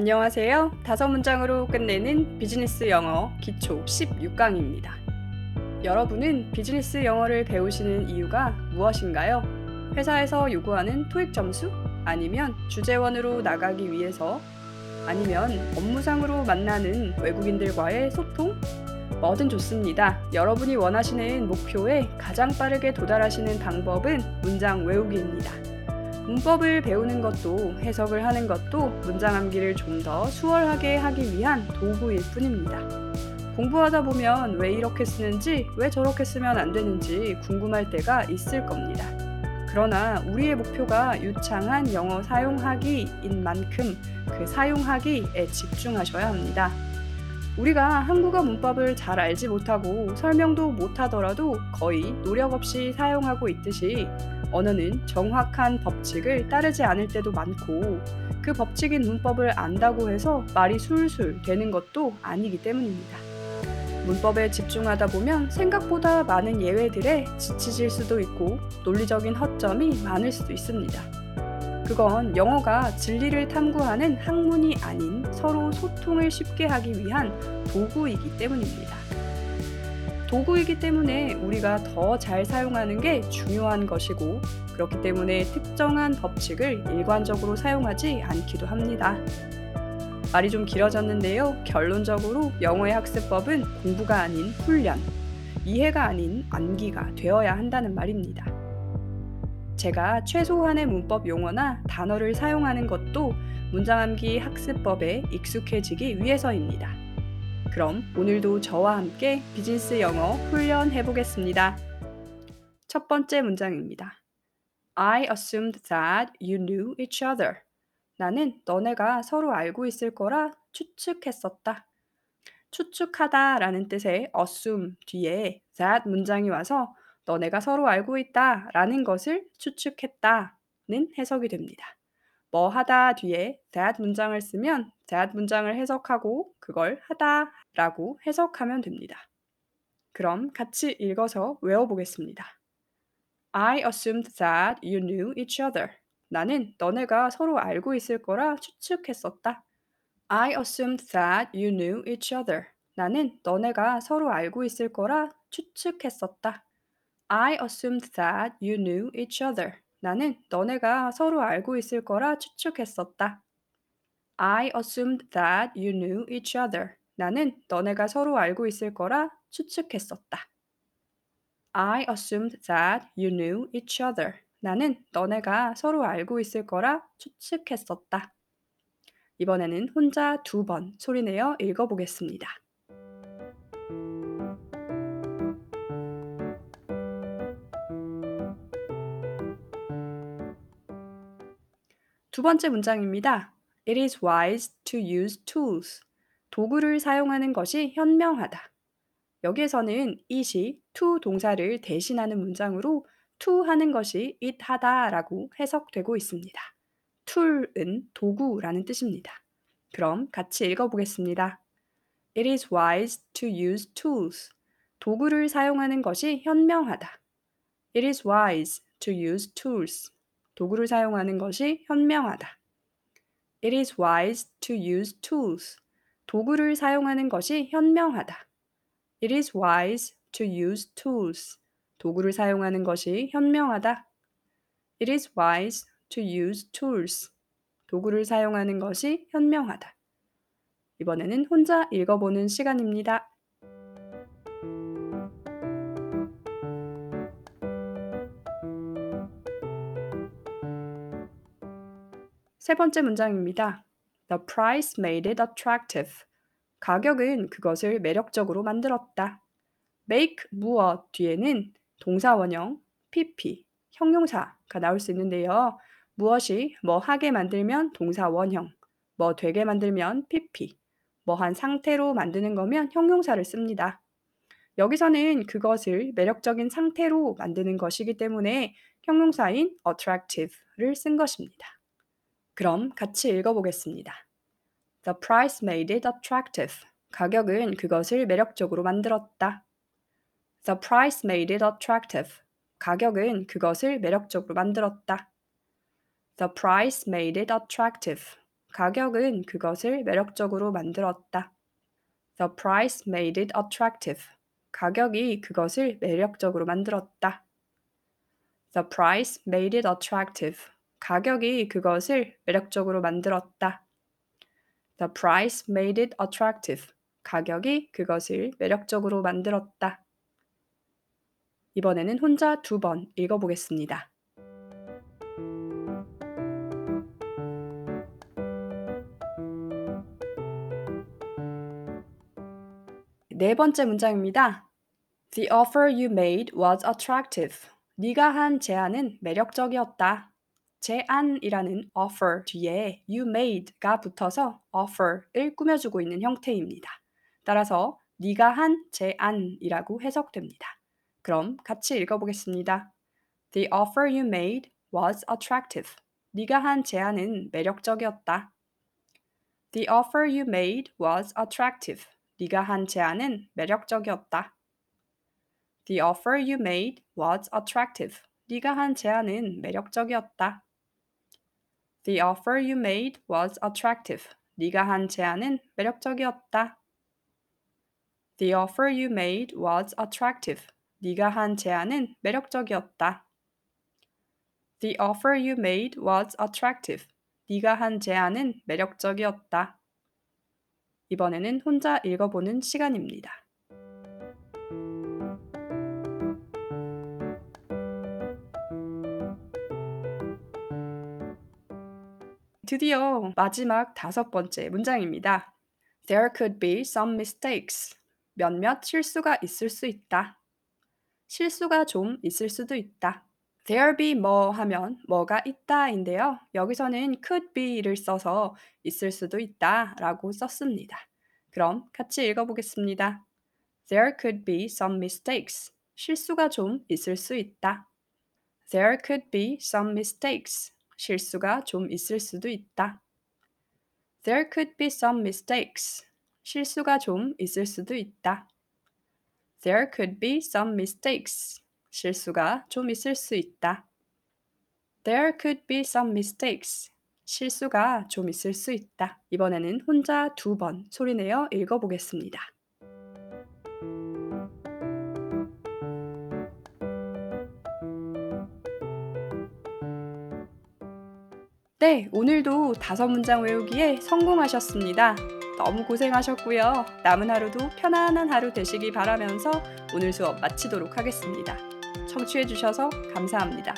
안녕하세요. 다섯 문장으로 끝내는 비즈니스 영어 기초 16강입니다. 여러분은 비즈니스 영어를 배우시는 이유가 무엇인가요? 회사에서 요구하는 토익 점수? 아니면 주재원으로 나가기 위해서? 아니면 업무상으로 만나는 외국인들과의 소통? 뭐든 좋습니다. 여러분이 원하시는 목표에 가장 빠르게 도달하시는 방법은 문장 외우기입니다. 문법을 배우는 것도 해석을 하는 것도 문장 암기를 좀 더 수월하게 하기 위한 도구일 뿐입니다. 공부하다 보면 왜 이렇게 쓰는지, 왜 저렇게 쓰면 안 되는지 궁금할 때가 있을 겁니다. 그러나 우리의 목표가 유창한 영어 사용하기인 만큼 그 사용하기에 집중하셔야 합니다. 우리가 한국어 문법을 잘 알지 못하고 설명도 못하더라도 거의 노력 없이 사용하고 있듯이 언어는 정확한 법칙을 따르지 않을 때도 많고 그 법칙인 문법을 안다고 해서 말이 술술 되는 것도 아니기 때문입니다. 문법에 집중하다 보면 생각보다 많은 예외들에 지치질 수도 있고 논리적인 허점이 많을 수도 있습니다. 그건 영어가 진리를 탐구하는 학문이 아닌 서로 소통을 쉽게 하기 위한 도구이기 때문입니다. 도구이기 때문에 우리가 더 잘 사용하는 게 중요한 것이고 그렇기 때문에 특정한 법칙을 일관적으로 사용하지 않기도 합니다. 말이 좀 길어졌는데요. 결론적으로 영어의 학습법은 공부가 아닌 훈련, 이해가 아닌 암기가 되어야 한다는 말입니다. 제가 최소한의 문법 용어나 단어를 사용하는 것도 문장암기 학습법에 익숙해지기 위해서입니다. 그럼 오늘도 저와 함께 비즈니스 영어 훈련해 보겠습니다. 첫 번째 문장입니다. I assumed that you knew each other. 나는 너네가 서로 알고 있을 거라 추측했었다. 추측하다 라는 뜻의 assume 뒤에 that 문장이 와서 너네가 서로 알고 있다 라는 것을 추측했다 는 해석이 됩니다. 뭐 하다 뒤에 that 문장을 쓰면 that 문장을 해석하고 그걸 하다 라고 해석하면 됩니다. 그럼 같이 읽어서 외워보겠습니다. I assumed that you knew each other. 나는 너네가 서로 알고 있을 거라 추측했었다. I assumed that you knew each other. 나는 너네가 서로 알고 있을 거라 추측했었다. I assumed that you knew each other. 나는 너네가 서로 알고 있을 거라 추측했었다. I assumed that you knew each other. 나는 너네가 서로 알고 있을 거라 추측했었다. I assumed that you knew each other. 나는 너네가 서로 알고 있을 거라 추측했었다. 이번에는 혼자 두 번 소리내어 읽어보겠습니다. 두 번째 문장입니다. It is wise to use tools. 도구를 사용하는 것이 현명하다. 여기에서는 it이 to 동사를 대신하는 문장으로 to 하는 것이 it 하다라고 해석되고 있습니다. tool은 도구라는 뜻입니다. 그럼 같이 읽어보겠습니다. It is wise to use tools. 도구를 사용하는 것이 현명하다. It is wise to use tools. 도구를 사용하는 것이 현명하다. It is wise to use tools. 도구를 사용하는 것이 현명하다. It is wise to use tools. 도구를 사용하는 것이 현명하다. It is wise to use tools. 도구를 사용하는 것이 현명하다. 이번에는 혼자 읽어보는 시간입니다. 세 번째 문장입니다. The price made it attractive. 가격은 그것을 매력적으로 만들었다. make 무엇 뒤에는 동사 원형, pp, 형용사가 나올 수 있는데요. 무엇이 뭐 하게 만들면 동사 원형, 뭐 되게 만들면 pp, 뭐 한 상태로 만드는 거면 형용사를 씁니다. 여기서는 그것을 매력적인 상태로 만드는 것이기 때문에 형용사인 attractive를 쓴 것입니다. 그럼 같이 읽어보겠습니다. The price made it attractive. 가격은 그것을 매력적으로 만들었다. The price made it attractive. 가격은 그것을 매력적으로 만들었다. The price made it attractive. 가격은 그것을 매력적으로 만들었다. The price made it attractive. 가격이 그것을 매력적으로 만들었다. The price made it attractive. 가격이 그것을 매력적으로 만들었다. The price made it attractive. 가격이 그것을 매력적으로 만들었다. 이번에는 혼자 두 번 읽어보겠습니다. 네 번째 문장입니다. The offer you made was attractive. 네가 한 제안은 매력적이었다. 제안이라는 offer 뒤에 you made가 붙어서 offer을 꾸며주고 있는 형태입니다. 따라서 네가 한 제안이라고 해석됩니다. 그럼 같이 읽어보겠습니다. The offer you made was attractive. 네가 한 제안은 매력적이었다. The offer you made was attractive. 네가 한 제안은 매력적이었다. The offer you made was attractive. 네가 한 제안은 매력적이었다. The offer you made was attractive. 네가 한 제안은 매력적이었다. The offer you made was attractive. 네가 한 제안은 매력적이었다. The offer you made was attractive. 네가 한 제안은 매력적이었다. 이번에는 혼자 읽어보는 시간입니다. 드디어 마지막 다섯 번째 문장입니다. There could be some mistakes. 몇몇 실수가 있을 수 있다. 실수가 좀 있을 수도 있다. There be 뭐 하면 뭐가 있다인데요. 여기서는 could be를 써서 있을 수도 있다 라고 썼습니다. 그럼 같이 읽어보겠습니다. There could be some mistakes. 실수가 좀 있을 수 있다. There could be some mistakes. 실수가 좀 있을 수도 있다. There could be some mistakes. 실수가 좀 있을 수도 있다. There could be some mistakes. 실수가 좀 있을 수 있다. There could be some mistakes. 실수가 좀 있을 수 있다. 이번에는 혼자 두 번 소리내어 읽어보겠습니다. 네, 오늘도 다섯 문장 외우기에 성공하셨습니다. 너무 고생하셨고요. 남은 하루도 편안한 하루 되시기 바라면서 오늘 수업 마치도록 하겠습니다. 청취해주셔서 감사합니다.